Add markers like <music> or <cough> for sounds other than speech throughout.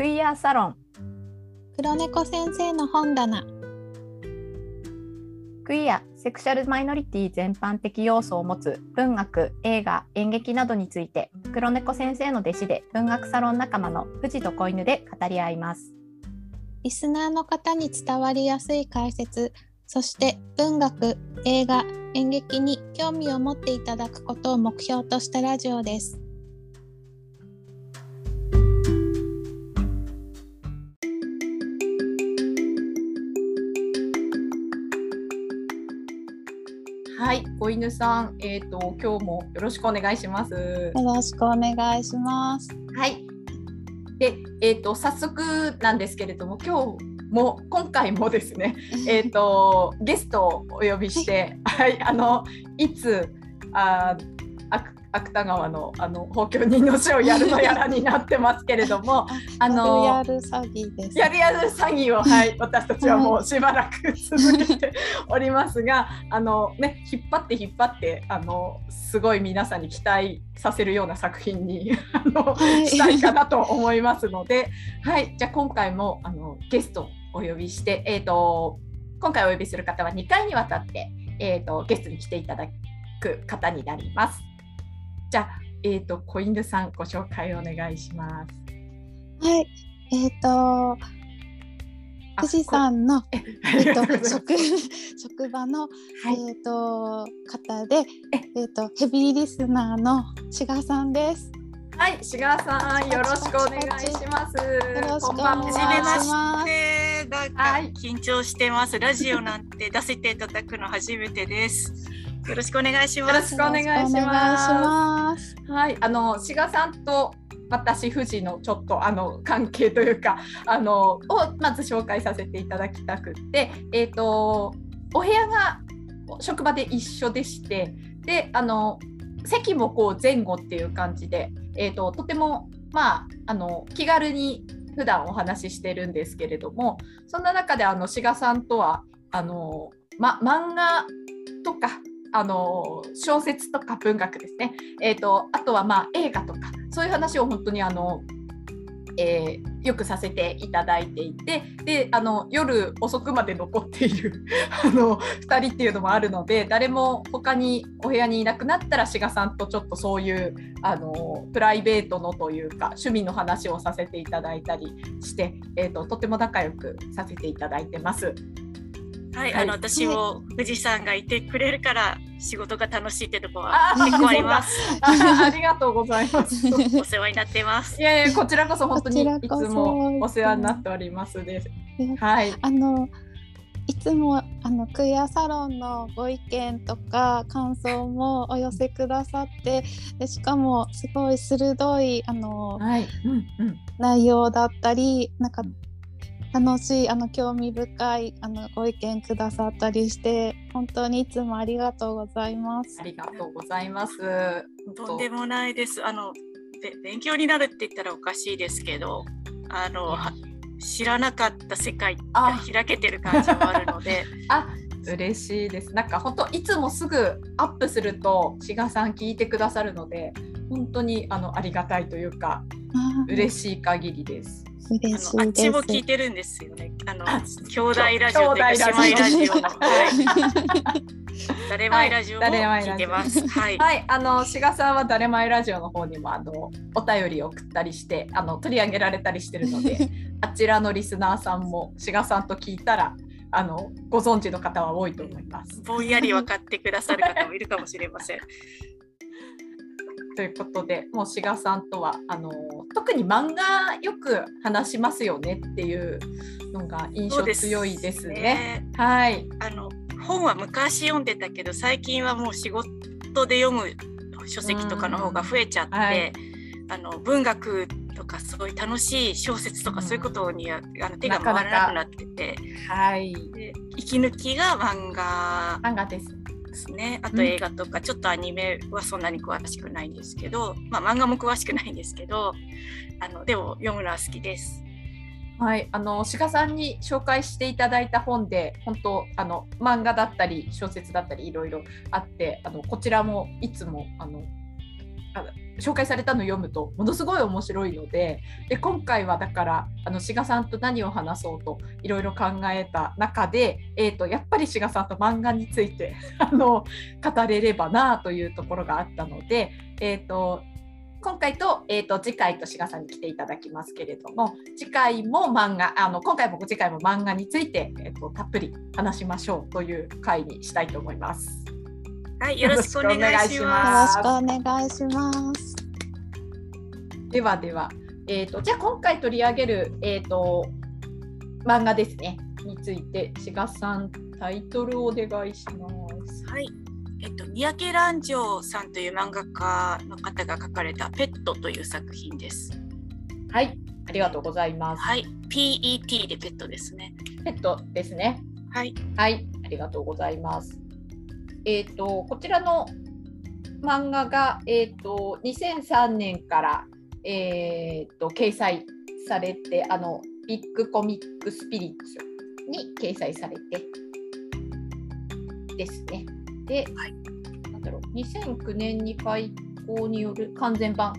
クイアサロン。黒猫先生の本棚。クイアセクシャルマイノリティ全般的要素を持つ文学映画演劇などについて黒猫先生の弟子で文学サロン仲間の藤と子犬で語り合います。リスナーの方に伝わりやすい解説そして文学映画演劇に興味を持っていただくことを目標としたラジオです子犬さん、えっ、と今日もよろしくお願いします。よろしくお願いしますはい。で、えっ、と早速なんですけれども、今日も今回もですね、<laughs> えっ、とゲストをお呼びして、はい、あのいつああ芥川のあの放狂人の死をやるのやらになってますけれども、<laughs> あのやるやる詐欺ですやるやる詐欺を、はい、私たちはもうしばらく続けておりますが、<laughs> あのね、引っ張って引っ張って、あのすごい皆さんに期待させるような作品に <laughs> あの、はいしたいかなと思いますので、はい、じゃあ今回もあのゲストをお呼びして、えっ、と今回お呼びする方は2回にわたって、えっ、とゲストに来ていただく方になります。じゃあ、えっ、と小犬さんご紹介お願いします。はいえっ、とあ富士山のええっと職職場の、はいえっ、と方でえっ、とヘビーリスナーの志賀さんです。はい、志賀さん、よろしくお願いします。よろしくおこんばん願いしはます。でなんかはい緊張してます。ラジオなんて出せていただくの初めてです。よろしくお願いしよろます。しくお願いしよろくお願いしまます。す。はい、あの志賀さんと私富士のちょっとあの関係というか <laughs> あのをまず紹介させていただきたくって、えっ、とお部屋が職場で一緒でして、であの席もこう前後っていう感じで、えっ、ととてもまああの気軽に普段お話ししてるんですけれども、そんな中であの志賀さんとはあのま漫画とかあの小説とか文学ですね、えー、とあとはまあ映画とかそういう話を本当にあの、えーよくさせていただいていてであの夜遅くまで残っている <laughs> あの2人っていうのもあるので誰も他にお部屋にいなくなったら志賀さんとちょっとそういうあのプライベートのというか趣味の話をさせていただいたりして、えー、ととても仲良くさせていただいてます。はい、はいあの私も富士山がいてくれるから仕事が楽しいってとこは結構あります。あありがとうございます。<laughs> お世話になってますい。やいやこちらこそ本当にいこちらこそつもお世話になっておりますです。はい。あのいつもあのクイアサロンのご意見とか感想もお寄せくださってでしかもすごい鋭いあのはい。うんうん。内容だったりなんか楽しいあの興味深いあのご意見くださったりして本当にいつもありがとうございますあ。りがとうございます。とんでもないです。あのべ勉強になるって言ったらおかしいですけど、あのは知らなかった世界があ開けてる感じもあるので、<laughs> あ、嬉しいです。なんか本当いつもすぐアップすると志賀さん聞いてくださるので、本当にあのありがたいというか嬉しい限りです。嬉あのあっち。も聞いてるんですよね。あのあ兄弟ラジオというか兄弟ラジオ姉妹ラジオ誰まいラジオも聞いてます。はい。はい、あの志賀さんは誰まいラジオの方にもあのお便りを送ったりして、あの取り上げられたりしてるので、<laughs> あちらのリスナーさんも志賀さんと聞いたらあのご存知の方は多いと思います。ぼんやり分かってくださる方もいるかもしれません。ということでもう志賀さんとはあの特に漫画よく話しますよねっていうのが印象強いですね。はい、あの本は昔読んでたけど最近はもう仕事で読む書籍とかの方が増えちゃって、うんはい。あの文学とかそういう楽しい小説とかそういうことには、あの手が回らなくなってて。はい、で息抜きが漫画。漫画です。ですね。あうん。と映画とか、ちょっとアニメはそんなに詳しくないんですけど、まあ、漫画も詳しくないんですけどあのでも読むのは好きです。はい、あの志賀さんに紹介していただいた本で本当あの漫画だったり小説だったりいろいろあってあのこちらもいつもあの紹介されたのを読むとものすごい面白いのでで今回はだからあの志賀さんと何を話そうといろいろ考えた中で、えーと、やっぱり志賀さんと漫画について <laughs> あの語れればなというところがあったので、えーと、今回と,、えーと、次回と志賀さんに来ていただきますけれども次回も漫画あの今回も次回も漫画について、えー、とたっぷり話しましょうという回にしたいと思います。はい、よろしくお願いします。よろしくお願いします。ではでは、えっ、ー、とじゃあ今回取り上げるえっ、ー、と漫画ですねについて志賀さんタイトルお願いします。はい。えっと、三宅蘭城さんという漫画家の方が書かれた「ペット」という作品です。はい、ありがとうございます。はい、PET でペットですね。ペットですね。はい。はい、ありがとうございます。えーと、こちらの漫画が、えーと、2003年から、えーと、掲載されてあのビッグコミックスピリッツに掲載されてですね。で、はい、なんだろう2009年に開校による完全版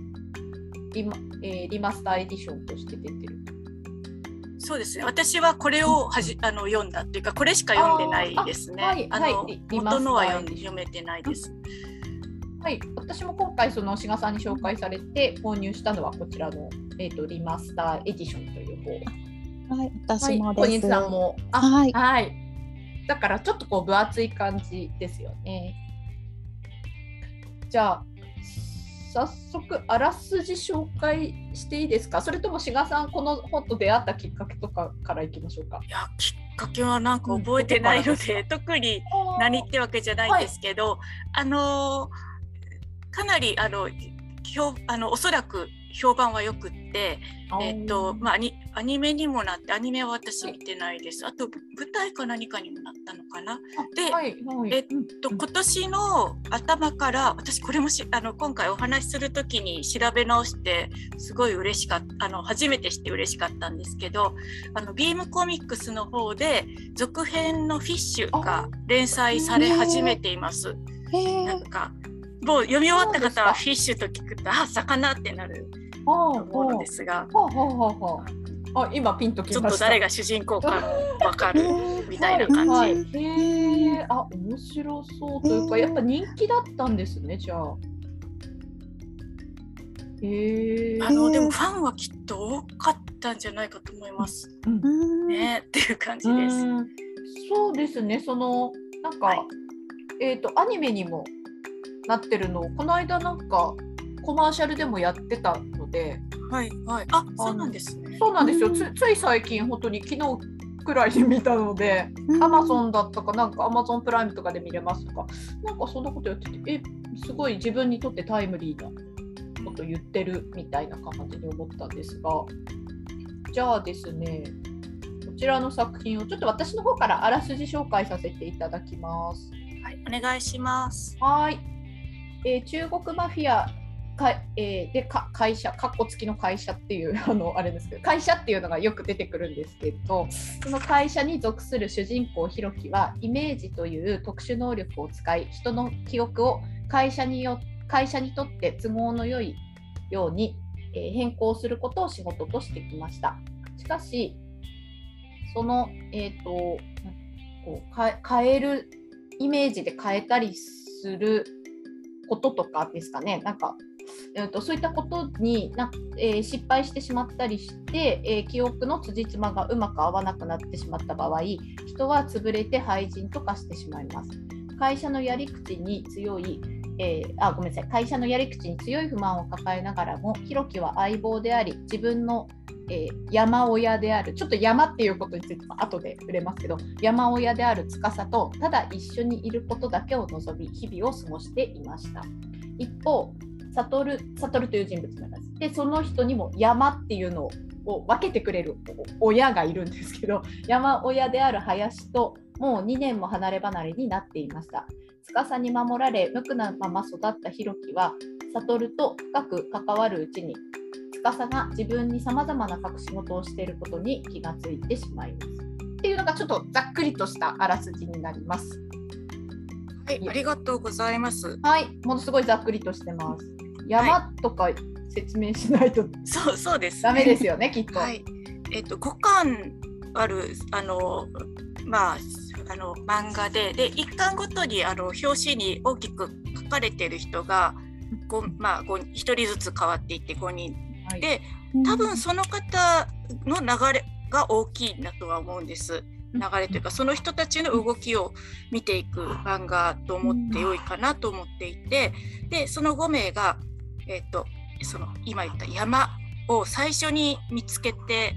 リマ,、えー、リマスターエディションとして出てるそうですね。私はこれをはじあの読んだっていうかこれしか読んでないですね。あはい、あの、元のは読読めてないです。はい、私も今回その志賀さんに紹介されて購入したのはこちらのえっ、ー、とリマスターエディションという方。はい、私もです。はい、さんもはい、はい。だからちょっとこう分厚い感じですよね。じゃあ早速あらすじ紹介していいですか？それとも志賀さんこの本と出会ったきっかけとかからいきましょうか。いやきっかけはなんか覚えてないので、うん、特に何ってわけじゃないんですけど、はい、あのかなりあのあのおそらく評判はよくって、えっとまあ、アニメにもなってアニメは私見てないです。あと舞台か何かにもなったのかな。で、はいはい、えっと今年の頭から私これもしあの今回お話しする時に調べ直してすごい嬉しかったあの初めて知って嬉しかったんですけどあのビームコミックスの方で続編の「フィッシュ」が連載され始めています。なんかもう読み終わった方はフィッシュと聞くとあ魚ってなる。と思うのですが。あ今ピンとちょっと誰が主人公かわかる <laughs> みたいな感じ。はいはい、へえ、あ面白そうというかやっぱ人気だったんですねじゃあ。へえ。あのでもファンはきっと多かったんじゃないかと思います。うん、ねっていう感じです。そうですねそのなんか、はい、えっ、ー、とアニメにもなってるのこの間なんかコマーシャルでもやってたので、はいはい、あそうなんですね。そうなんですよ、つつい最近本当に昨日くらいに見たので、アマゾンだったかなんかアマゾンプライムとかで見れますとか。なんかそんなことやっててえすごい自分にとってタイムリーなこと言ってるみたいな感じに思ったんですが。じゃあですねこちらの作品をちょっと私の方からあらすじ紹介させていただきます。はい、お願いします。はい、えー、中国マフィアかえー、でか会社かっこ付きの会社っていう <laughs> あのあれですけど会社っていうのがよく出てくるんですけどその会社に属する主人公ひろきはイメージという特殊能力を使い人の記憶を会社によ会社にとって都合の良いように、えー、変更することを仕事としてきました。しかしその、えーと、こう変えるイメージで変えたりすることとかですかねなんかえーと、そういったことにな、えー、失敗してしまったりして、えー、記憶の辻褄がうまく合わなくなってしまった場合人は潰れて廃人と化してしまいます。会社のやり口に強い、えー、あごめんなさい。会社のやり口に強い不満を抱えながらもひろきは相棒であり自分のえー、山親である。ちょっと山っていうことについても後で触れますけど山親である司とただ一緒にいることだけを望み日々を過ごしていました。一方悟る悟るという人物なんです。でその人にも山っていうのを分けてくれる親がいるんですけど <laughs> 山親である林ともう2年も離れ離れになっていました。司に守られ無垢なまま育ったひろきは悟と深く関わるうちに司が自分にさまざまな隠し事をしていることに気がついてしまいます。っていうのがちょっとざっくりとしたあらすじになります。はい、ありがとうございます。はい、ものすごいざっくりとしてます。山とか説明しないとそうそうです、ダメですよね、きっと。はい。えっと5巻あるあのまああの漫画でで1巻ごとにあの表紙に大きく書かれてる人がごまあ1人ずつ変わっていって5人はいで多分その方の流れが大きいんだとは思うんです。流れというかその人たちの動きを見ていく漫画と思ってよいかなと思っていてでその5名が、えっとその今言った山を最初に見つけて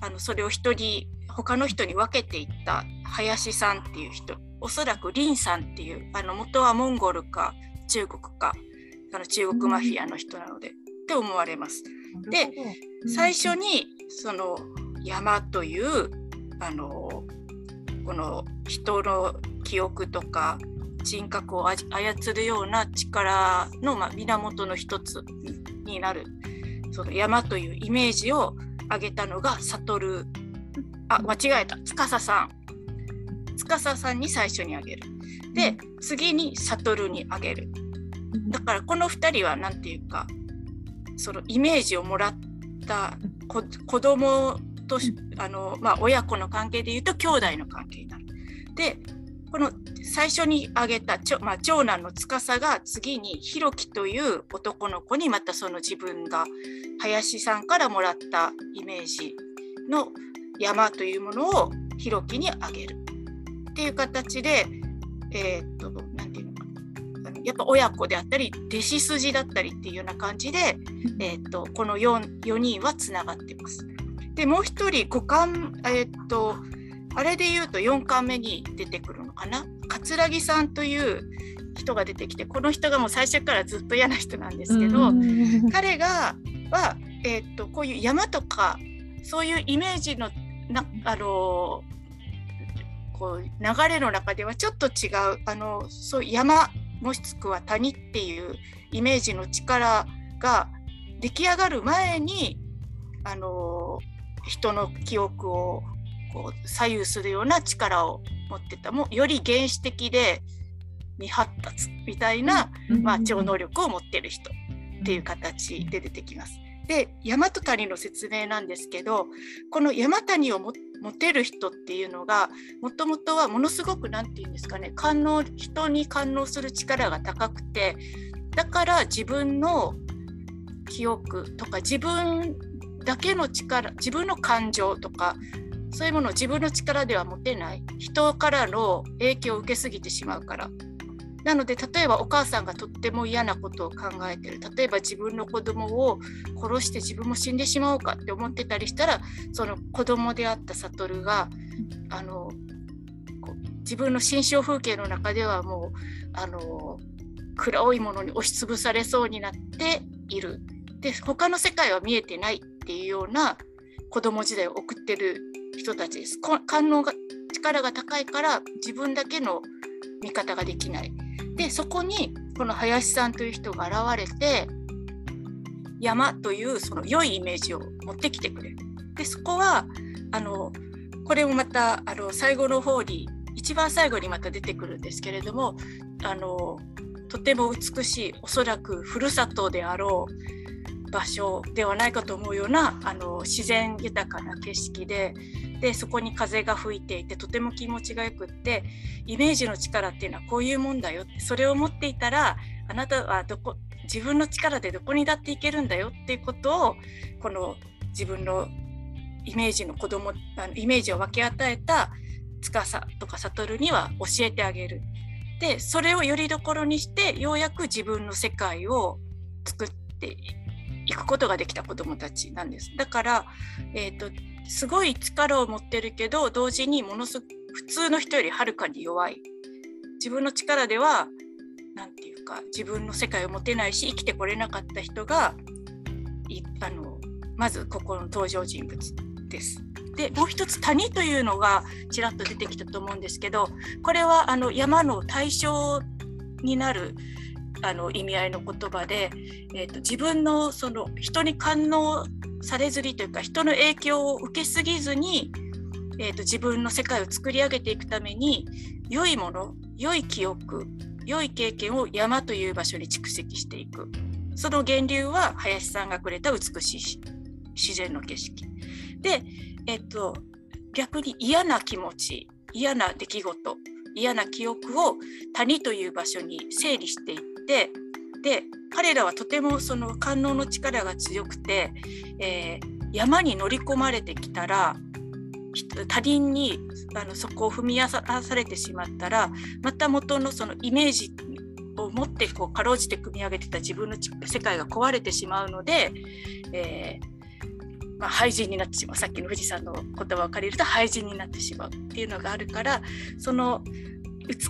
あのそれを人に他の人に分けていった林さんっていう人おそらく林さんっていうあの元はモンゴルか中国かあの中国マフィアの人なので、って思われます。で最初にその山というあのこの人の記憶とか人格を操るような力の、まあ、源の一つになるその山というイメージを挙げたのが悟あ間違えた司さん。司さんに最初に挙げる。で次に悟に挙げる。だからこの2人は何て言うかそのイメージをもらった子子供とあの、まあ、親子の関係でいうと兄弟の関係になる。でこの最初に挙げた、まあ、長男の司が次にひろきという男の子にまたその自分が林さんからもらったイメージの山というものをひろきにあげるっていう形でえーっとなんていうのかなやっぱ親子であったり弟子筋だったりっていうような感じで、えーっとこの 4, 4人はつながってます。でもう一人五巻えーっとあれで言うと4巻目に出てくるのかな？桂木さんという人が出てきてこの人がもう最初からずっと嫌な人なんですけど、彼がは、えーっとこういう山とかそういうイメージのなあのこう流れの中ではちょっと違うあのそう山もしくは谷っていうイメージの力が出来上がる前にあの人の記憶をこう左右するような力を持ってたもうより原始的で未発達みたいな、まあ、超能力を持ってる人っていう形で出てきます。で大和谷の説明なんですけどこの山谷をも持てる人っていうのがもともとはものすごく何て言うんですかね感能人に感応する力が高くてだから自分の記憶とか自分だけの力自分の感情とかそういうものを自分の力では持てない。人からの影響を受けすぎてしまうから。なので例えばお母さんがとっても嫌なことを考えてる。例えば自分の子供を殺して自分も死んでしまおうかって思ってたりしたらその子供であった悟があの自分の心象風景の中ではもうあの黒いものに押しつぶされそうになっている。で他の世界は見えてない。っていうような子供時代を送ってる人たちです。こ感能が力が高いから自分だけの見方ができない。でそこにこの林さんという人が現れて山というその良いイメージを持ってきてくれる。でそこはあのこれもまたあの最後の方に一番最後にまた出てくるんですけれどもあのとても美しいおそらくふるさとであろう場所ではないかと思うようなあの自然豊かな景色ででそこに風が吹いていてとても気持ちがよくってイメージの力っていうのはこういうもんだよそれを持っていたらあなたはどこ自分の力でどこにだっていけるんだよっていうことをこの自分のイメージの子供あのイメージを分け与えた司とか悟には教えてあげる。でそれをよりどころにしてようやく自分の世界を作っていくことができた子どもたちなんです。だから、えーと、すごい力を持ってるけど同時にものすごく普通の人よりはるかに弱い。自分の力では何て言うか自分の世界を持てないし生きてこれなかった人があのまずここの登場人物です。でもう一つ谷というのがちらっと出てきたと思うんですけどこれはあの山の対象になるあの意味合いの言葉で、えーと、自分のその人に感応されずにというか人の影響を受けすぎずに、えーと、自分の世界を作り上げていくために良いもの良い記憶良い経験を山という場所に蓄積していく。その源流は林さんがくれた美しい自然の景色。で、えっと、逆に嫌な気持ち嫌な出来事嫌な記憶を谷という場所に整理していってで彼らはとてもその官能の力が強くて、えー、山に乗り込まれてきたら他人にあのそこを踏み荒されてしまったらまた元のそのイメージを持ってこうかろうじて組み上げてた自分の世界が壊れてしまうので、えー、まあ、廃人になってしまう。さっきの富士山の言葉を借りると廃人になってしまうっていうのがあるからその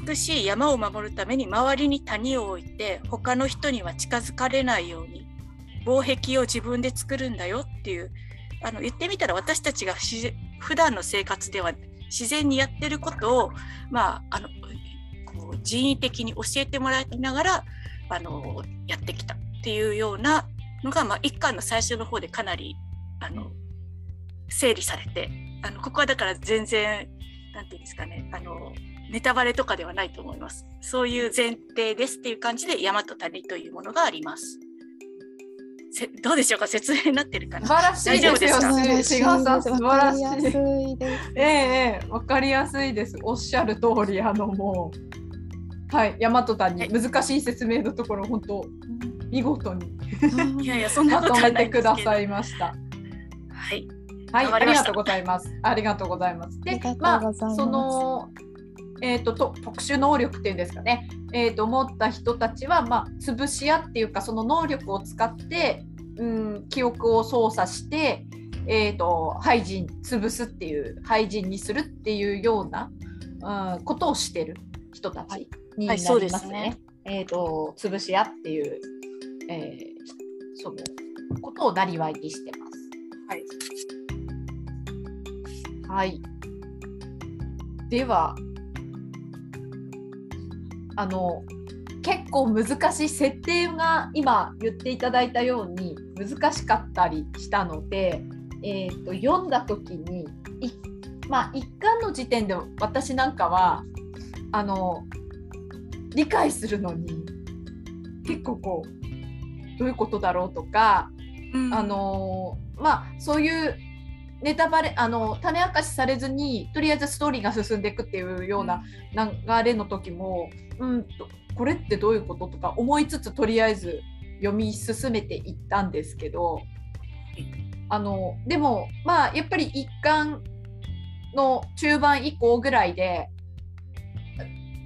美しい山を守るために周りに谷を置いて他の人には近づかれないように防壁を自分で作るんだよっていうあの言ってみたら私たちが普段の生活では自然にやってることを、まあ、あのこう人為的に教えてもらいながらあのやってきたっていうようなのが、まあ、一巻の最初の方でかなりあの整理されてあのここはだから全然なんていうんですかねあのネタバレとかではないと思います。そういう前提ですっていう感じで山と谷というものがあります。せどうでしょうか？説明になってるかな？素晴らしいですよ。志賀さん素晴らしい。えええわかりやすいです。おっしゃる通りあのもうはい大和谷。難しい説明のところ本当見事に。いやいやそんなまとめてくださいましたはい。はいありがとうございます。ありがとうございます。でまあそのえーと、と特殊能力っていうんですかね、えーと、思った人たちは、まあ、潰し屋っていうかその能力を使って、うん、記憶を操作して、えーと、廃人潰すっていう廃人にするっていうような、うん、ことをしてる人たちになりますね。はいはい、すね。えー、と潰し屋っていう、えー、そのことをなりわいにしてます。はい、はい、ではあの結構難しい設定が今言っていただいたように難しかったりしたので、えーと、読んだ時にまあ一巻の時点で私なんかはあの理解するのに結構こうどういうことだろうとか、うん、あのまあそういうネタバレあの種明かしされずにとりあえずストーリーが進んでいくっていうような流れの時も、うんとこれってどういうこととか思いつつとりあえず読み進めていったんですけどあのでもまあやっぱり一巻の中盤以降ぐらいで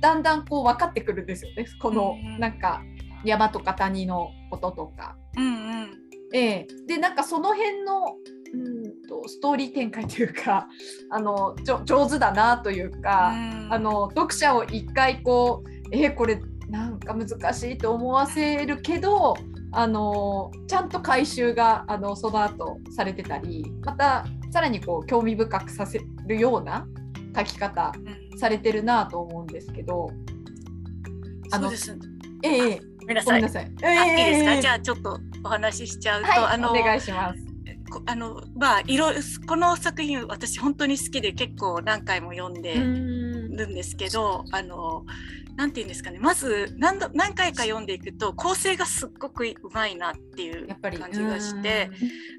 だんだんこう分かってくるんですよね。このなんか山とか谷のこととか。うんうんええ、でなんかその辺のうんとストーリー展開というか <laughs> あの上手だなというか、うあの読者を一回こうえー、これなんか難しいと思わせるけどあのちゃんと回収があのその後されてたりまたさらにこう興味深くさせるような書き方されてるなと思うんですけど。あのそうです。ええごめんなさい。い。いですか、じゃあちょっとお話ししちゃうと、はい、あのお願いします。あのまあいろこの作品私本当に好きで結構何回も読んでるんですけどあのなんていうんですかね。まず何度何回か読んでいくと構成がすっごくうまいなっていう感じがして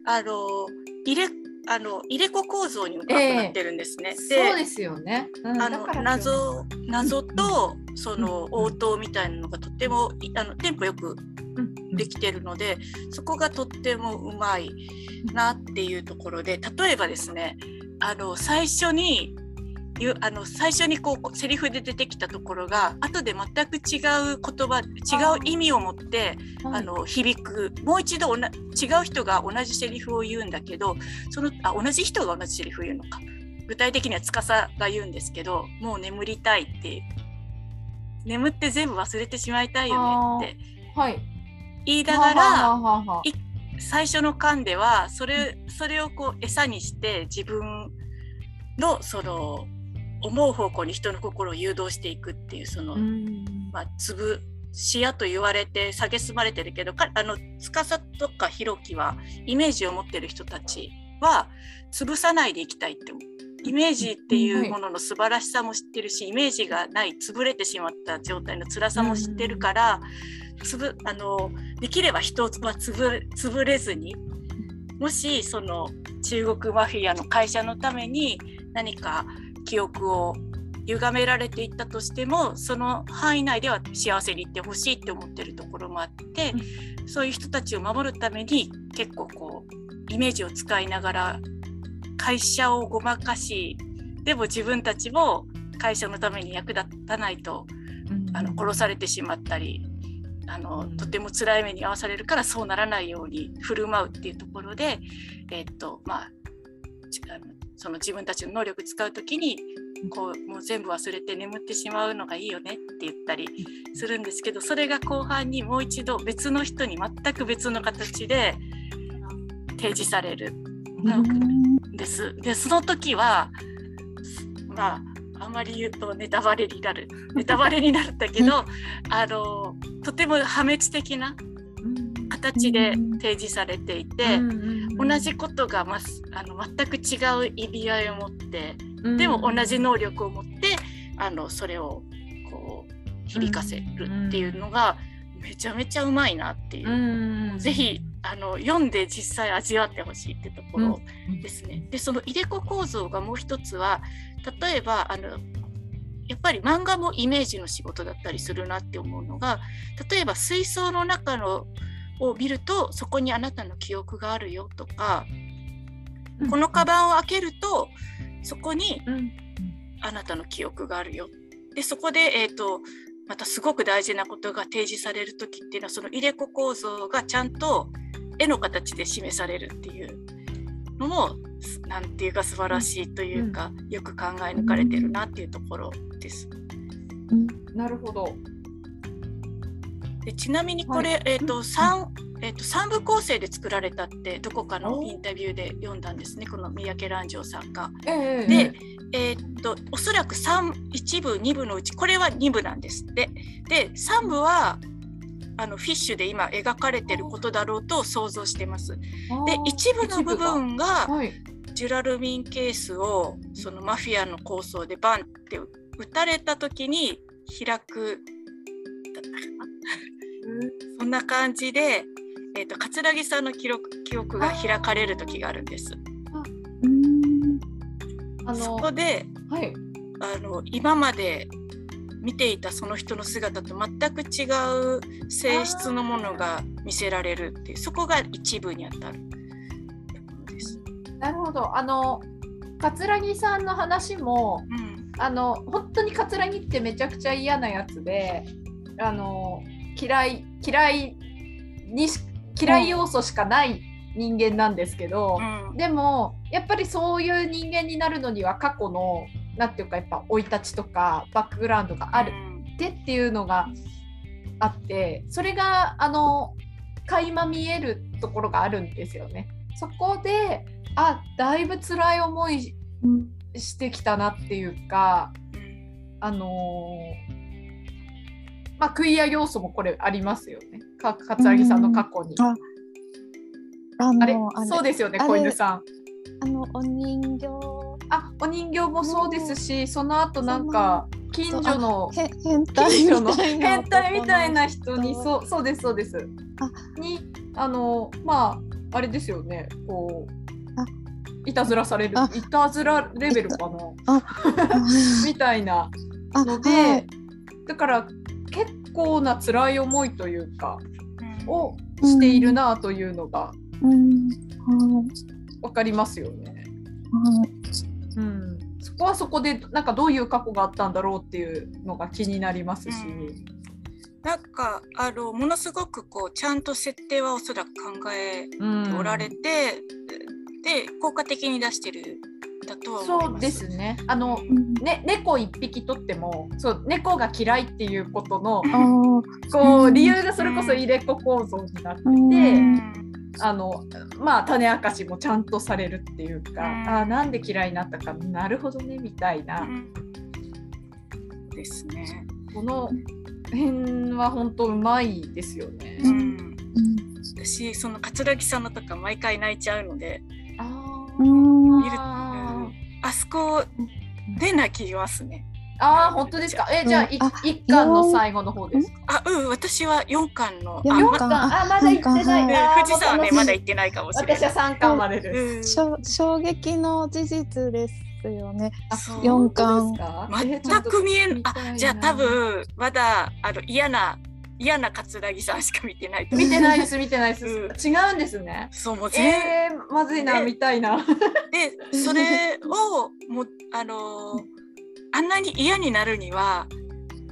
あの入れあの入れ子構造にうまくなってるんですね。えー、そうですよね。うん、あの謎謎とその応答みたいなのがとてもあのテンポよくできてるので、そこがとってもうまいなっていうところで例えばですねあの最初にあの最初にこうセリフで出てきたところが後で全く違う言葉違う意味を持って、あの響く。もう一度違う人が同じセリフを言うんだけどそのあ同じ人が同じセリフを言うのか。具体的には司が言うんですけどもう眠りたいって。眠って全部忘れてしまいたいよねって、はい、言いながら最初の間ではそれそれをこう餌にして自分のその思う方向に人の心を誘導していくっていうその、まあ、粒視野と言われて蔑まれてるけどあの司とか弘樹はイメージを持ってる人たちは潰さないでいきたいってイメージっていうものの素晴らしさも知ってるしイメージがない潰れてしまった状態の辛さも知ってるから、つぶあのできれば人は潰潰れずにもしその中国マフィアの会社のために何か記憶を歪められていったとしてもその範囲内では幸せにいってほしいって思ってるところもあって、うん、そういう人たちを守るために結構こうイメージを使いながら会社をごまかしでも自分たちも会社のために役立たないと、うん、あの殺されてしまったりあの、うん、とても辛い目に遭わされるからそうならないように振る舞うっていうところで、えー、っとまあ、その自分たちの能力使う時にこうもう全部忘れて眠ってしまうのがいいよねって言ったりするんですけどそれが後半にもう一度別の人に全く別の形で提示されるん。です。でその時はまああまり言うとネタバレになる。ネタバレになるんだけどあのとても破滅的な形で提示されていて同じことが、ま、あの全く違う意味合いを持ってでも同じ能力を持ってあのそれをこう響かせるっていうのがめちゃめちゃうまいなっていう、うぜひあの読んで実際味わってほしいってところですね。でそのいでこ構造がもう一つは例えばあのやっぱり漫画もイメージの仕事だったりするなって思うのが例えば水槽の中のを見るとそこにあなたの記憶があるよとか、このカバンを開けるとそこにあなたの記憶があるよ。でそこで、えーと、またすごく大事なことが提示される時っていうのはその入れ子構造がちゃんと絵の形で示されるっていうのも何て言うか素晴らしいというか、うん、よく考え抜かれてるなっていうところです。うん、なるほどでちなみにこれ、はい、えーと 3, えーと、3部構成で作られたってどこかのインタビューで読んだんですねこの三宅蘭城さんが。えー、で、えー、っとおそらく3 1部2部のうちこれは2部なんですって。で3部はあのフィッシュで今描かれてることだろうと想像してます。で一部の部分がジュラルミンケースをそのマフィアの構想でバンって撃たれた時に開くそんな感じでえーと、桂木さんの記録記憶が開かれる時があるんです。あそこで、はい、あの今まで見ていたその人の姿と全く違う性質のものが見せられるっていうそこが一部にあたるなるほど。あの桂木さんの話も、うん、あの本当に桂木ってめちゃくちゃ嫌なやつであの嫌い嫌いに嫌い要素しかない人間なんですけど、うん、でもやっぱりそういう人間になるのには過去の何て言うかやっぱ生い立ちとかバックグラウンドがある。ってっていうのがあってそれがあの垣間見えるところがあるんですよね。そこであだいぶ辛い思いしてきたなっていうかあのまあクイア要素もこれありますよね。か桂木さんの過去に。ああれ？そうですよね小犬さん。あのお人形。あお人形もそうですしその後なんか近所の変態変態みたいな人にそうそうですそうです。あ。にあのまああれですよねこういたずらされるいたずらレベルかな。<laughs> みたいなので、はい、だから結構な辛い思いというか、をしているなというのが分かりますよね。うん、そこはそこでなんかどういう過去があったんだろうっていうのが気になりますし。なんかあのものすごくこうちゃんと設定はおそらく考えておられて、で効果的に出してるだとはそうですね。あの、ね猫一匹とってもそう猫が嫌いっていうことのこう理由がそれこそ入れ子構造になってて。あのまあ種明かしもちゃんとされるっていうか、あなんで嫌いになったかなるほどねみたいな、ですね。この辺は本当うまいですよね。うん、私その桂木さんのとか毎回泣いちゃうので見るあそこで泣きますね。ああ、本当ですか？え、じゃあ、いうんあ一巻の最後の方ですか？あ、うん、私は四巻の。四巻巻、あ、まだ行ってない。富士山はね、まだ行行ってないかもしれない。私は三巻までです。しょ衝撃の事実ですよね。あそう四巻全く見えん。あ、じゃあ、多。えー分、まだ、あの、嫌な。嫌な桂木さんしか見てない。見てないです、見てないです。うん違うんですね。そう、もう全。えー、まずいな、え見たいな。で、それを、もう、あのーあんなに嫌になるには。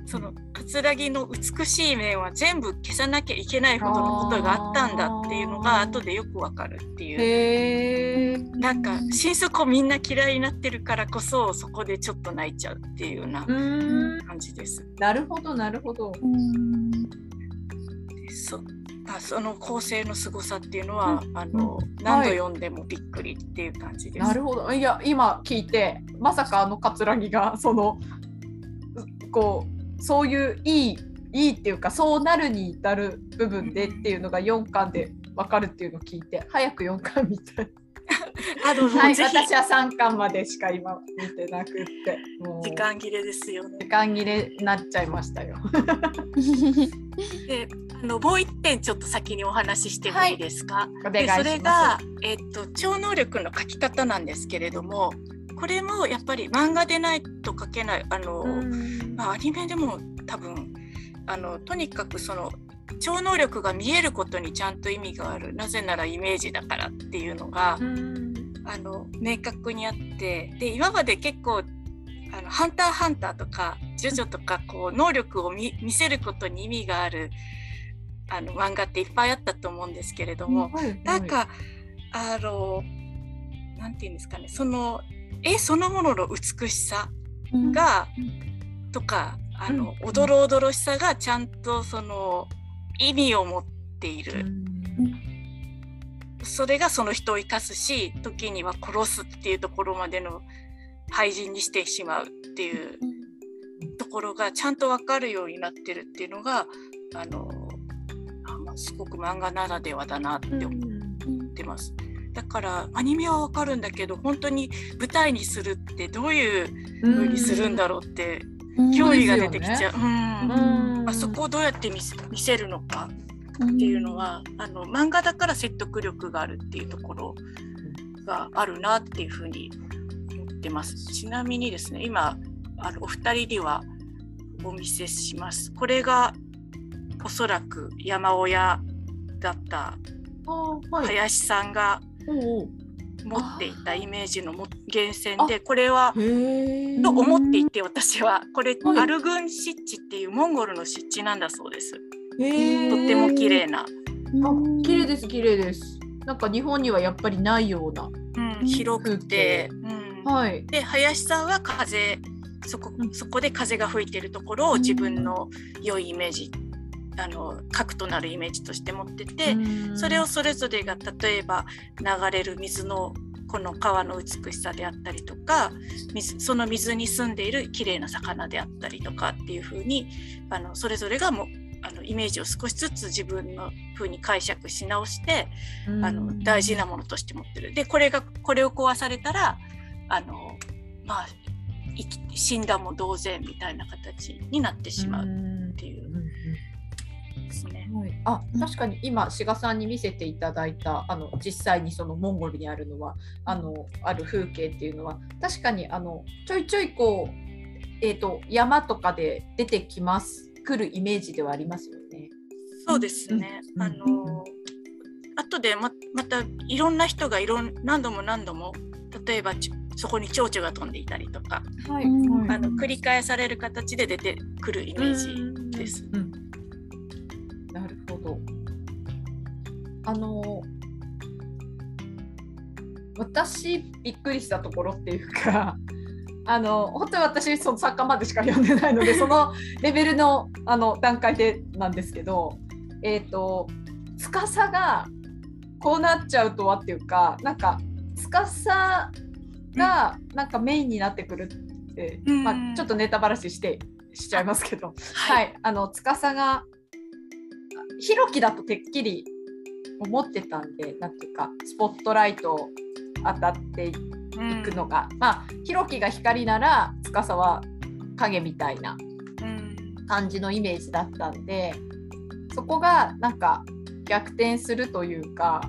その桂木の美しい面は全部消さなきゃいけないほどのことがあったんだっていうのが後でよくわかるっていう。なんか心底みんな嫌いになってるからこそそこでちょっと泣いちゃうっていうような。感じです。なるほど、なるほど。そあその構成の凄さっていうのは、あのうん何度読んでもびっくりっていう感じです。なるほど。いや、今聞いて、まさかあの桂木が、その。こう、そういういい、いいっていうか、そうなるに至る部分でっていうのが四巻で。わかるっていうのを聞いて、早く四巻見たい。あの、はい、私は三巻までしか今見てなくって。もう時間切れですよね。時間切れになっちゃいましたよ。<laughs> であのもう一点ちょっと先にお話ししてもいいですか、お願いします。でそれが、えっと超能力の書き方なんですけれどもこれもやっぱり漫画でないと書けないあの、うん。まあ、アニメでも多分あのとにかくその超能力が見えることにちゃんと意味があるなぜならイメージだからっていうのが、うん。あの明確にあってで今まで結構あの「ハンターハンター」とか「ジョジョ」とかこう能力を見見せることに意味があるあの漫画っていっぱいあったと思うんですけれども、はい。なんかあのなんていうんですかねその絵そのものの美しさが、とかあの、うんおどろおどろしさがちゃんとその意味を持っている。それがその人を生かすし時には殺すっていうところまでの廃人にしてしまうっていうところがちゃんと分かるようになってるっていうのがあのすごく漫画ならではだなって思ってます。だからアニメは分かるんだけど本当に舞台にするってどういう風にするんだろうって興味が出てきちゃう。うんうんあそこをどうやって見せ見せるのかっていうのは、あの漫画だから説得力があるっていうところがあるなっていうふうに思ってます。ちなみにですね今あのお二人にはお見せします。これがおそらく山親だった。林さんが持っていたイメージのも源泉でこれは。と思っていて私はこれはいアルグン湿地っていうモンゴルの湿地なんだそうです。とっても綺麗な、あ、綺麗です綺麗です。なんか日本にはやっぱりないような。うん、広くて、うんはい。で林さんは風そこうんそこで風が吹いてるところを自分の良いイメージあの核となるイメージとして持ってて、それをそれぞれが例えば流れる水のこの川の美しさであったりとか水その水に住んでいる綺麗な魚であったりとかっていう風にあのそれぞれがもうあのイメージを少しずつ自分の風に解釈し直してあの大事なものとして持ってる。でこれがこれを壊されたらあのまあ生き死んだも同然みたいな形になってしまう。はい、あ確かに今志賀さんに見せていただいたあの実際にそのモンゴルにあるのはあのある風景っていうのは確かにあのちょいちょいこう、えー、と山とかで出てきます来るイメージではありますよね。そうですね。うんあの後でままたいろんな人がいろん何度も何度も例えばちそこに蝶々が飛んでいたりとか、はいうんあの繰り返される形で出てくるイメージです。うんなあの私びっくりしたところっていうか <laughs> あの本当に私その作家までしか読んでないので <laughs> そのレベルのあの段階でなんですけどえっ、と司がこうなっちゃうとはっていうかなんか司がなんかメインになってくるって、うんまあ、ちょっとネタバラシしてしちゃいますけど、はい、あの司がひろきだとてっきり思ってたんでなんていうかスポットライト当たって行くのが、まあひろきが光なら司は影みたいな感じのイメージだったんでそこがなんか逆転するというか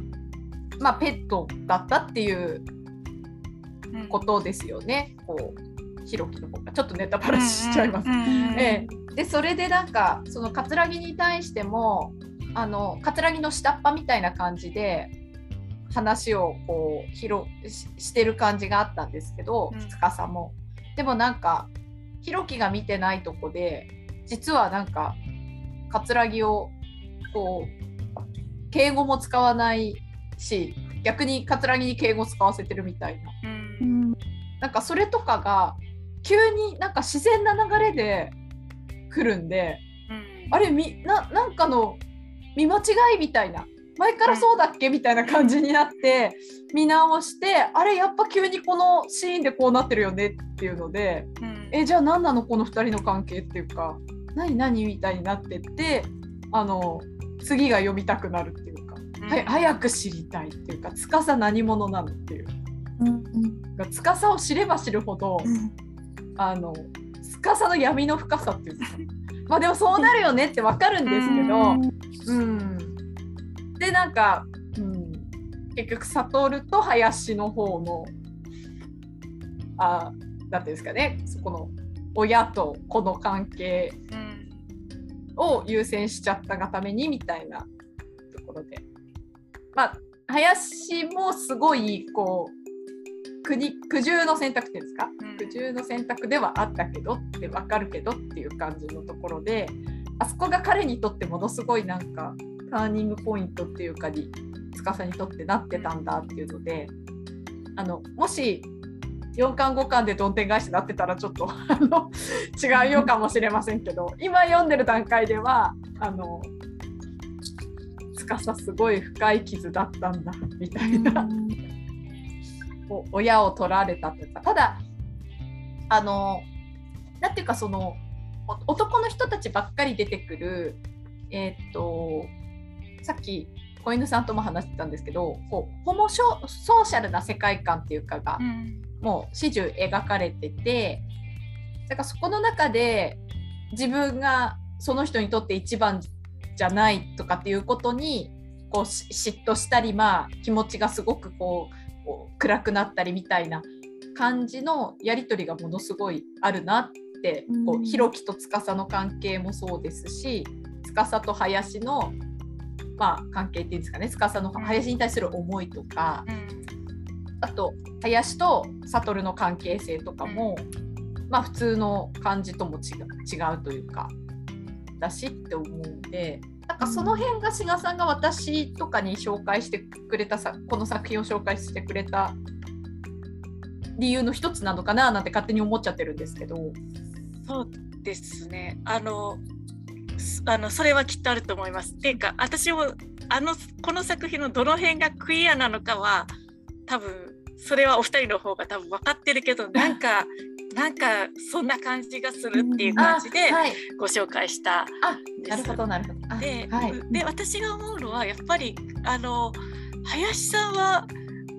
まあペットだったっていうことですよね。こうひろきの方が。ちょっとネタバラしちゃいます。ええ、でそれでなんかその葛城に対してもあの葛城の下っ端みたいな感じで話をこう広ししてる感じがあったんですけど、司も。でもなんかひろきが見てないとこで実はなんか葛城をこう敬語も使わないし逆に葛城に敬語使わせてるみたいな、うん、なんかそれとかが急になんか自然な流れで来るんで、うん、あれみななんかの見間違いみたいな。前からそうだっけみたいな感じになって見直してあれやっぱ急にこのシーンでこうなってるよねっていうので、うん、えじゃあ何なのこの2人の関係っていうか何何みたいになってってあの次が読みたくなるっていうか、うん、は早く知りたいっていうか司何者なのっていう。うんうん、司を知れば知るほど、うん、あの司の闇の深さっていうか。まあでもそうなるよねってわかるんですけど、うん、でなんか、うん、結局悟と林の方のあなんていうんですかね。そこの親と子の関係を優先しちゃったがためにみたいなところで。まあ林もすごいこう国苦渋の選択っていうんですか、うん、苦渋の選択ではあったけどって分かるけどっていう感じのところであそこが彼にとってものすごいなんかターニングポイントっていうかに司にとってなってたんだっていうのであのもし4巻5巻でどん天返しになってたらちょっと <laughs> あの違うようかもしれませんけど今読んでる段階ではあの司すごい深い傷だったんだみたいな、親を取られたというかただあのなんていうかその男の人たちばっかり出てくるえー、っとさっき子犬さんとも話してたんですけどこうホモソーシャルな世界観っていうかが、うん、もう始終描かれててだからそこの中で自分がその人にとって一番じゃないとかっていうことにこう嫉妬したりまあ気持ちがすごくこう暗くなったりみたいな感じのやり取りがものすごいあるなってこうひろきと司の関係もそうですし司と林のまあ、関係っていうんですかね。司の林に対する思いとか、うん、あと林と悟の関係性とかも、うん、まあ普通の感じとも違うというかだしって思うんでなんかその辺が志賀さんが私とかに紹介してくれたさこの作品を紹介してくれた理由の一つなのかななんて勝手に思っちゃってるんですけど。そうですねあのあのそれはきっとあると思います。っていうか私もあのこの作品のどの辺がクイアなのかは多分それはお二人の方が多分分かってるけど <laughs> なんかなんかそんな感じがするっていう感じでご紹介したんです。なるほどなるほど。ではい、で私が思うのはやっぱりあの林さんは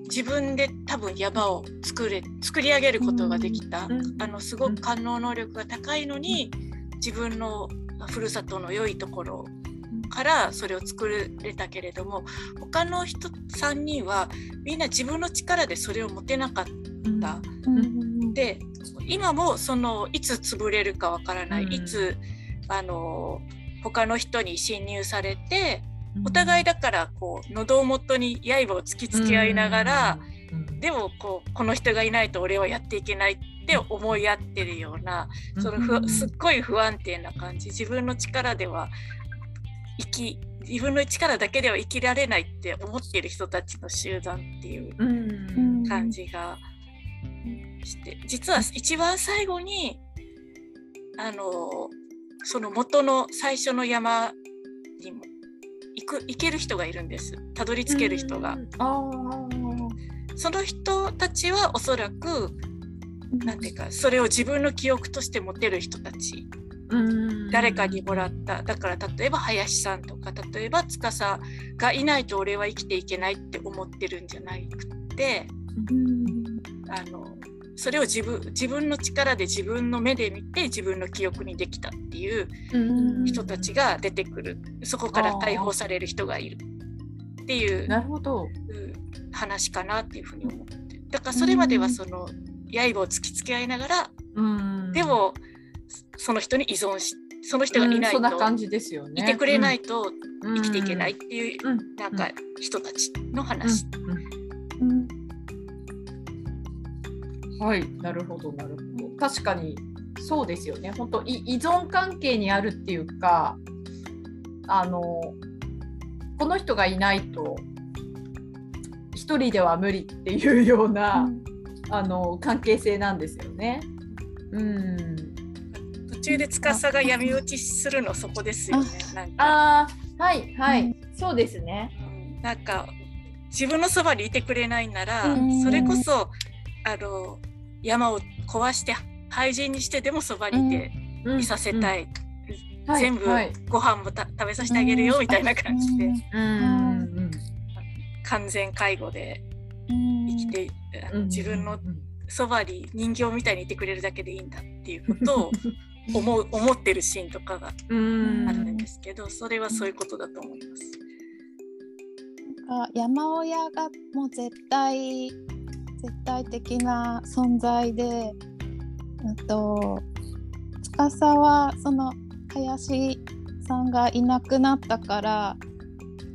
自分で多分山を作れ作り上げることができた、あのすごく感能能力が高いのに自分のふるさとの良いところからそれを作れたけれども他の人3人はみんな自分の力でそれを持てなかった。で今もそのいつ潰れるかわからない、いつあの他の人に侵入されてお互いだからこう喉元に刃を突きつけ合いながら、でもこうこの人がいないと俺はやっていけないって思い合ってるようなそのふすっごい不安定な感じ。自分の力では生き自分の力だけでは生きられないって思っている人たちの集団っていう感じがして。実は一番最後にあのその元の最初の山にも行く行ける人がいるんです。たどり着ける人が。その人たちはおそらくなんていうかそれを自分の記憶として持てる人たち。誰かにもらった。だから例えば林さんとか例えば司がいないと俺は生きていけないって思ってるんじゃないくってあのそれを自分自分の力で自分の目で見て自分の記憶にできたっていう人たちが出てくる。そこから解放される人がいるっていうなるほど。話かなっていうふうに思って。だからそれまではその刃を突きつけ合いながらでもその人に依存しその人がいないと、いてくれないと生きていけないっていう、なんか人たちの話。はい。なるほどなるほど。確かにそうですよね。本当依存関係にあるっていうかあのこの人がいないと一人では無理っていうような、うん、あの関係性なんですよね。うん。途中で司が闇落ちするのそこですよね。なんか。あはいはい、うん、そうですね。なんか自分のそばにいてくれないなら、うん、それこそあの山を壊して廃人にしてでもそばにいていさせたい、全部ご飯も食べさせてあげるよみたいな感じで、完全介護で生きて、自分のそばに人形みたいにいてくれるだけでいいんだっていうことを思う思ってるシーンとかがあるんですけどそれはそういうことだと思います。山親がもう絶対絶対的な存在で、うんと、司はその林さんがいなくなったから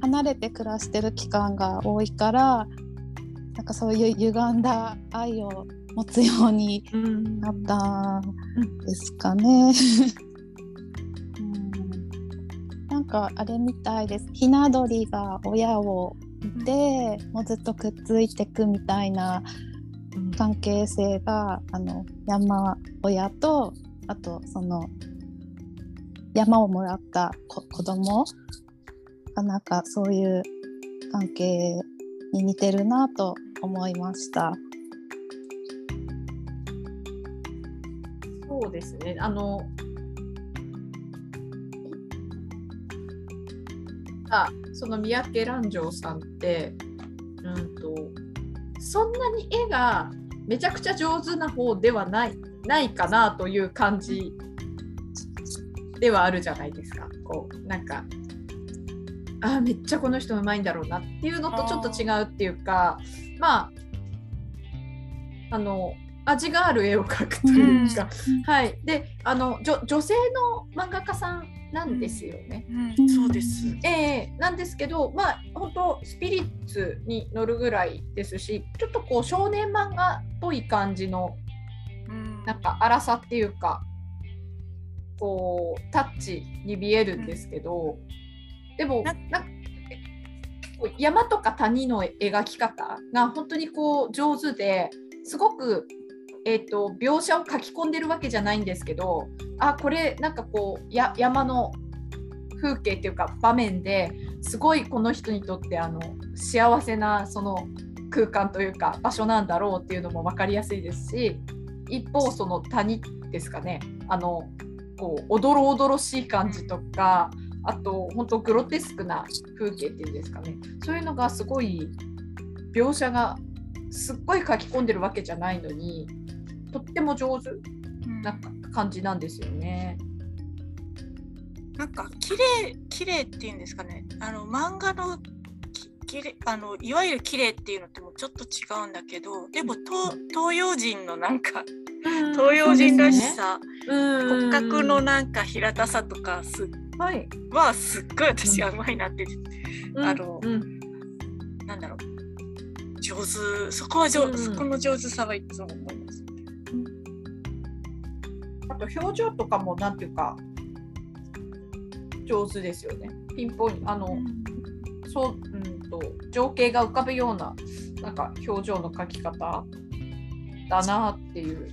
離れて暮らしてる期間が多いからなんかそういう歪んだ愛を持つようになったんですかね。うん、なんかあれみたいです。ひな鳥が親をでもうずっとくっついてくみたいな関係性が、あの山親とあとその山をもらった子供がなんかそういう関係に似てるなと思いました。そうですねあのあその三宅蘭城さんって、うんと、そんなに絵がめちゃくちゃ上手な方ではないないかなという感じではあるじゃないですか。こうなんかあめっちゃこの人うまいんだろうなっていうのとちょっと違うっていうかまああの味がある絵を描くというか、うん、はい。であの女性の漫画家さんなんですよね。うん、そうです。ええー、なんですけど、まあ本当スピリッツに乗るぐらいですし、ちょっとこう少年漫画っぽい感じの、うん、なんか荒さっていうか、こうタッチに見えるんですけど、うん、でもな山とか谷の描き方が本当にこう上手ですごくえーと、描写を書き込んでるわけじゃないんですけどあこれなんかこうや山の風景っていうか場面ですごいこの人にとってあの幸せなその空間というか場所なんだろうっていうのも分かりやすいですし一方その谷ですかね。あのこうおどろおどろしい感じとかあと本当グロテスクな風景っていうんですかね。そういうのがすごい描写がすっごい書き込んでるわけじゃないのにとっても上手。な感じなんですよね。なんか綺麗綺麗っていうんですかね。あの漫画のきれあのいわゆる綺麗っていうのともちょっと違うんだけどでも東洋人のなんか東洋人らしさ、ね、骨格のなんか平たさとかす、はい、はすっごい私はうまいなって、うん、あの、うん、なんだろう。上手。そこは上、うん、そこの上手さはいつも思います。と表情とかもなんていうか上手ですよね。ピンポイントあの、そう、うんと情景が浮かぶようななんか表情の描き方だなっていう。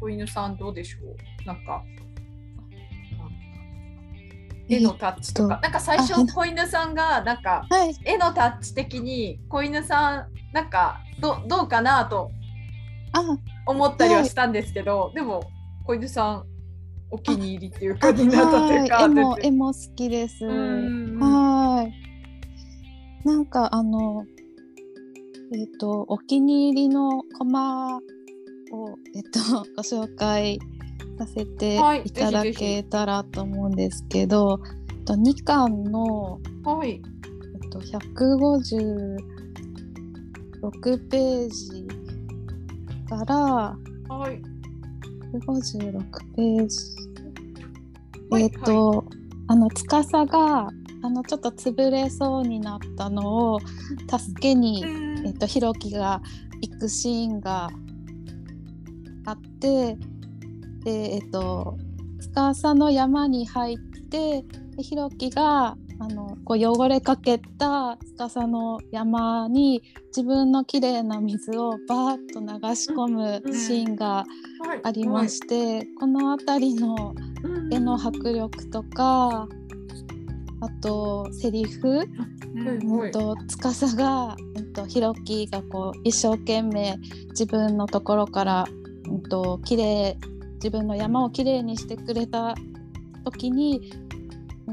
子犬さんどうでしょう？なんか絵のタッチとか、なんか最初子犬さんがなんか、絵のタッチ的に子犬さんなんかどどうかなと思ったりはしたんですけど、はい、でも小出さんお気に入りっていうかになったというか絵も絵も好きです。はいなんかあのえっ、とお気に入りのコマをえっ、と <laughs> ご紹介させてはいいただぜひぜけたらと思うんですけど、えっと2巻のはい。えっと156ページからはい。156ページ。はいえっ、と、あの司があのちょっと潰れそうになったのを助けに、えっと、ひろきが行くシーンがあってでえっと司の山に入ってでひろきがあのこう汚れかけた司の山に自分のきれいな水をバーッと流し込むシーンがはい。ありまして、この辺りの絵の迫力とかあとセリフ、はいうんと司が、うん、とひろきがこう一生懸命自分のところから、うん、と綺麗自分の山をきれいにしてくれた時に、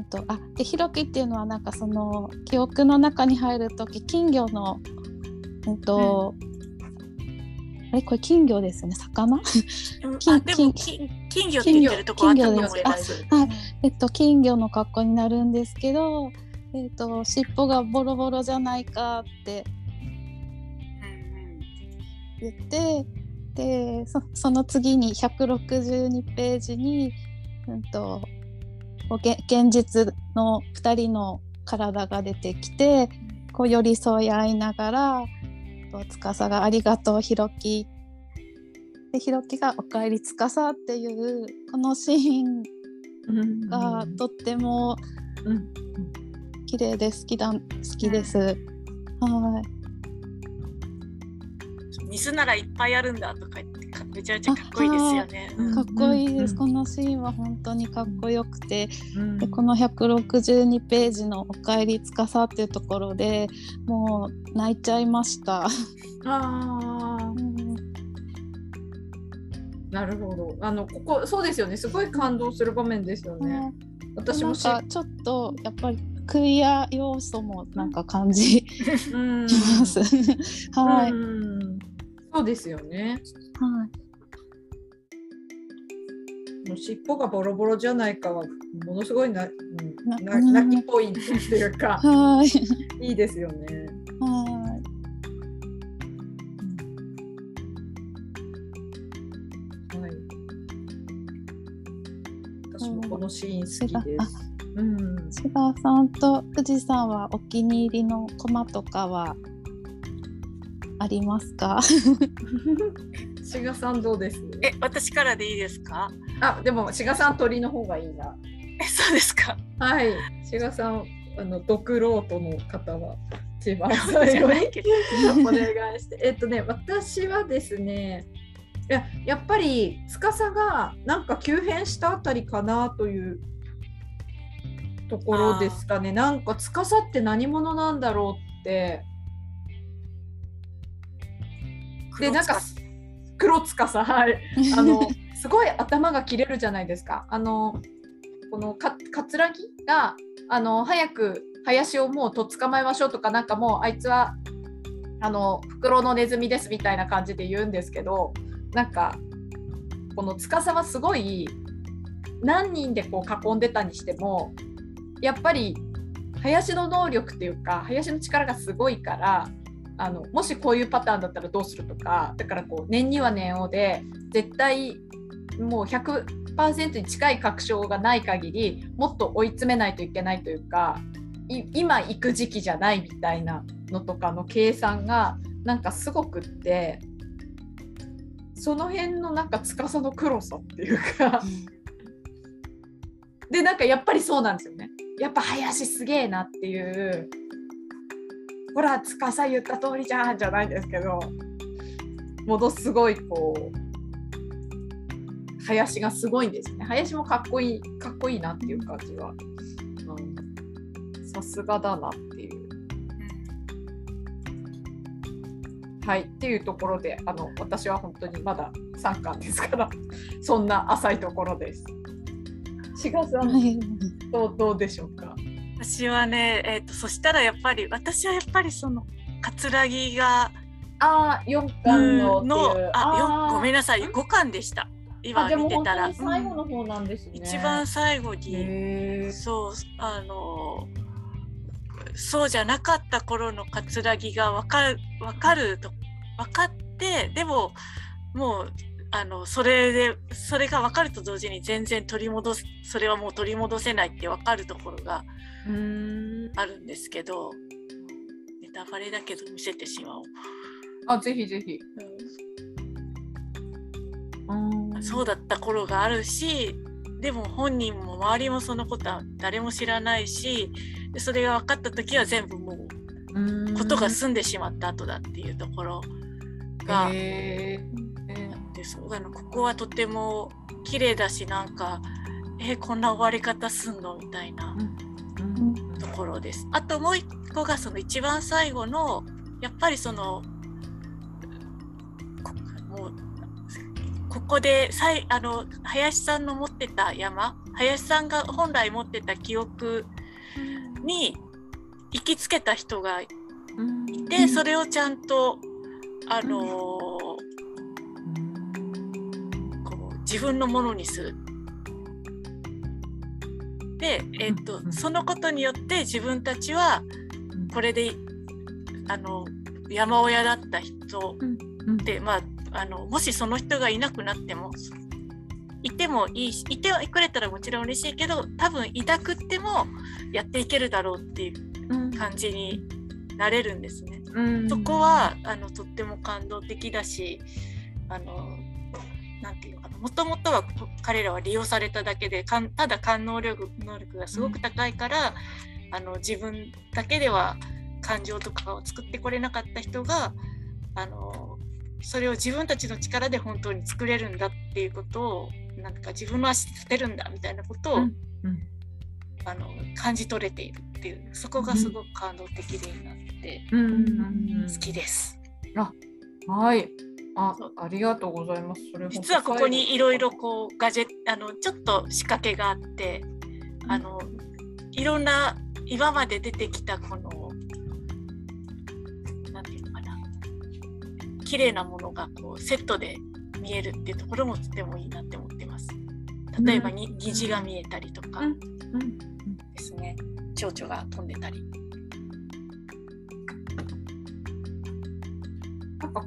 うん、とあでひろきっていうのはなんかその記憶の中に入る時金魚の、うんとあれこれ金魚ですよね魚？金金金魚って言ってるとこあったと思います。あえっと、金魚の格好になるんですけど、えっと、尻尾がボロボロじゃないかって言ってでそその次に162ページに、うん、とこうげ現実の2人の体が出てきてこう寄り添い合いながらと司が「ありがとうひろき」でひろきが「おかえり司」っていうこのシーンうんがとってもうん綺麗で好きだ好きです。はい。水ならいっぱいあるんだとか言っめちゃめちゃかっこいいですよね。うん。かっこいいです。うん。このシーンは本当にかっこよくて、この162ページの「おかえりつかさ」っていうところでもう泣いちゃいました。あなるほど。あのここそうですよね。すごい感動する場面ですよね。私もしなんかちょっとやっぱりクイア要素もなんか感じうん。ます。<laughs> はい、うんそうですよねはい。もう尻尾がボロボロじゃないかはものすごいな、うん、な泣きポイントっていうか <laughs> はい。いいですよね。はい。はい。私もこのシーン好きであす。うん。志賀さんと富士さんはお気に入りのコマとかはありますか？志賀さんどうです？え私からでいいですか？あ、でも志賀さん鳥の方がいいな。えそうですか？はい。志賀さんあのドクロートの方は一番最後にお願いして。<laughs> えっとね、私はですね。いややっぱり司がなんか急変したあたりかなというところですかね。なんか司って何者なんだろうって。でなんか黒司はい。<laughs> あのすごい頭が切れるじゃないですか。あのこのか桂木があの早く林をもうとっ捕まえましょうとかなんかもうあいつはあの袋のネズミですみたいな感じで言うんですけどなんかこの司はすごい何人でこう囲んでたにしてもやっぱり林の能力っていうか林の力がすごいからあのもしこういうパターンだったらどうするとかだからこう念には念をで絶対もう100%に近い確証がない限りもっと追い詰めないといけないというかい今行く時期じゃないみたいなのとかの計算がなんかすごくってその辺のなんか司の黒さっていうかでなんかやっぱりそうなんですよね。やっぱ林すげえなっていうほら司言った通りじゃんじゃないですけどものすごいこう林がすごいんですね。林もかっこいいかっこいいなっていう感じは。うん。さすがだなっていう。はい。っていうところであの私は本当にまだ3巻ですからそんな浅いところです。志賀さんはい。どうどうでしょうか？私はね、えーと、そしたらやっぱり私はやっぱりその葛城があ四巻ののあよごめんなさい五巻でした。今見てたら。最後の方なんですね。一番最後にそうあのそうじゃなかった頃の葛城が分かる分かると分かってでももうあのそれでそれが分かると同時に全然取り戻すそれはもう取り戻せないって分かるところがあるんですけどネタバレだけど見せてしまおう。あぜひぜひ、うん、そうだった頃があるしでも本人も周りもそのことは誰も知らないしでそれが分かった時は全部もうことが済んでしまった後だっていうところが。えー、そうだなここはとても綺麗だしなんかえー、こんな終わり方すんの？みたいなところです。あともう一個がその一番最後のやっぱりそのもうここでさいあの林さんの持ってた山林さんが本来持ってた記憶に行きつけた人がいて、それをちゃんとあのー、自分のものにする。で、えーと、とそのことによって自分たちはこれであの山親だった人で、まああのもしその人がいなくなってもいてもいいしいてくれたらもちろん嬉しいけど多分いたくってもやっていけるだろうっていう感じになれるんですね。うん、そこはあのとっても感動的だしあのなんていうもともとは彼らは利用されただけでかんただ感能力能力がすごく高いから、うん、あの自分だけでは感情とかを作ってこれなかった人があのそれを自分たちの力で本当に作れるんだっていうことをなんか自分の足で立てるんだみたいなことを、うんうん、あの感じ取れているっていうそこがすごく感動的でなって好きです。あはいあありがとうございます。それ実はここにいろいろこうガジェあのちょっと仕掛けがあって、あのいろんな今まで出てきたこの綺麗なものがこうセットで見えるっていうところもとてもいいなって思ってます。例えばに、虹が見えたりとかですね、蝶々が飛んでたり。なんか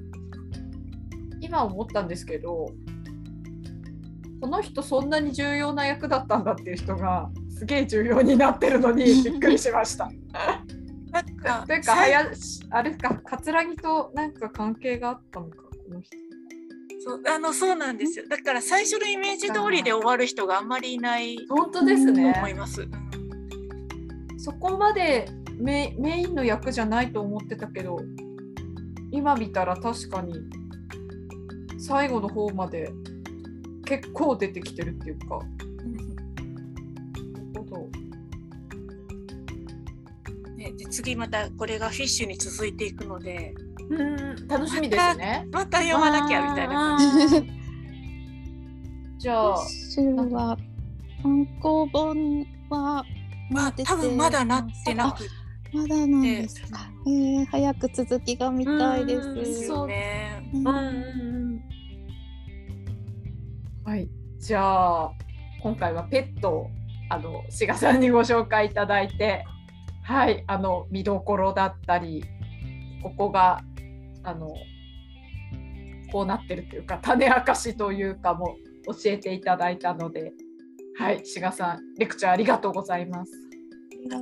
今思ったんですけどこの人そんなに重要な役だったんだっていう人がすげえ重要になってるのに <laughs> びっくりしました。なんかというか林あれか桂木となんか関係があったのかこの人。そうあのそうなんですよだから最初のイメージ通りで終わる人があんまりいない本当ですね思います。そこまでメメインの役じゃないと思ってたけど今見たら確かに最後の方まで結構出てきてるっていうか。なるほど。ね、で次またこれがフィッシュに続いていくので。うん楽しみですね。また読まなきゃみたいな。<laughs> じゃあフィッシュは単行本はまあ多分まだなってなく。まだなんですか、えー、早く続きが見たいです。ですよね。うん、はい、じゃあ今回はペットをあの志賀さんにご紹介いただいてはいあの見どころだったりここがあのこうなってるというか種明かしというかも教えていただいたのではい志賀さんレクチャーありがとうございます。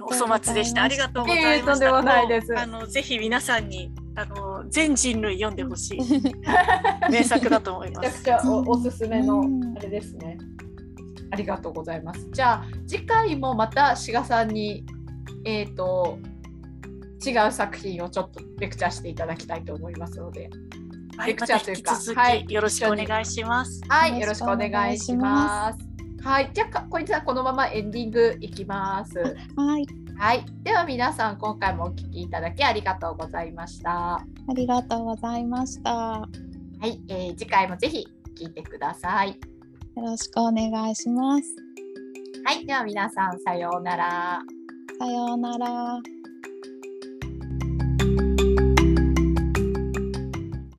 お粗末でした。ありがとうございました。えー、とんでもないです。あのぜひ皆さんにあの全人類読んでほしい名作だと思います。めちゃくちゃおおすすめのあれですね。ありがとうございます。じゃあ次回もまた志賀さんにえっ、ー、と違う作品をちょっとレクチャーしていただきたいと思いますので、はい、レクチャーというか、はい、よろしくお願いします。はい、よろしくお願いします。はい、じゃあ小池さんこのままエンディングいきます。はい。はい、では皆さん今回もお聞きいただきありがとうございました。ありがとうございました。はい、えー、次回もぜひ聞いてください。よろしくお願いします。はい、では皆さんさようなら。さようなら。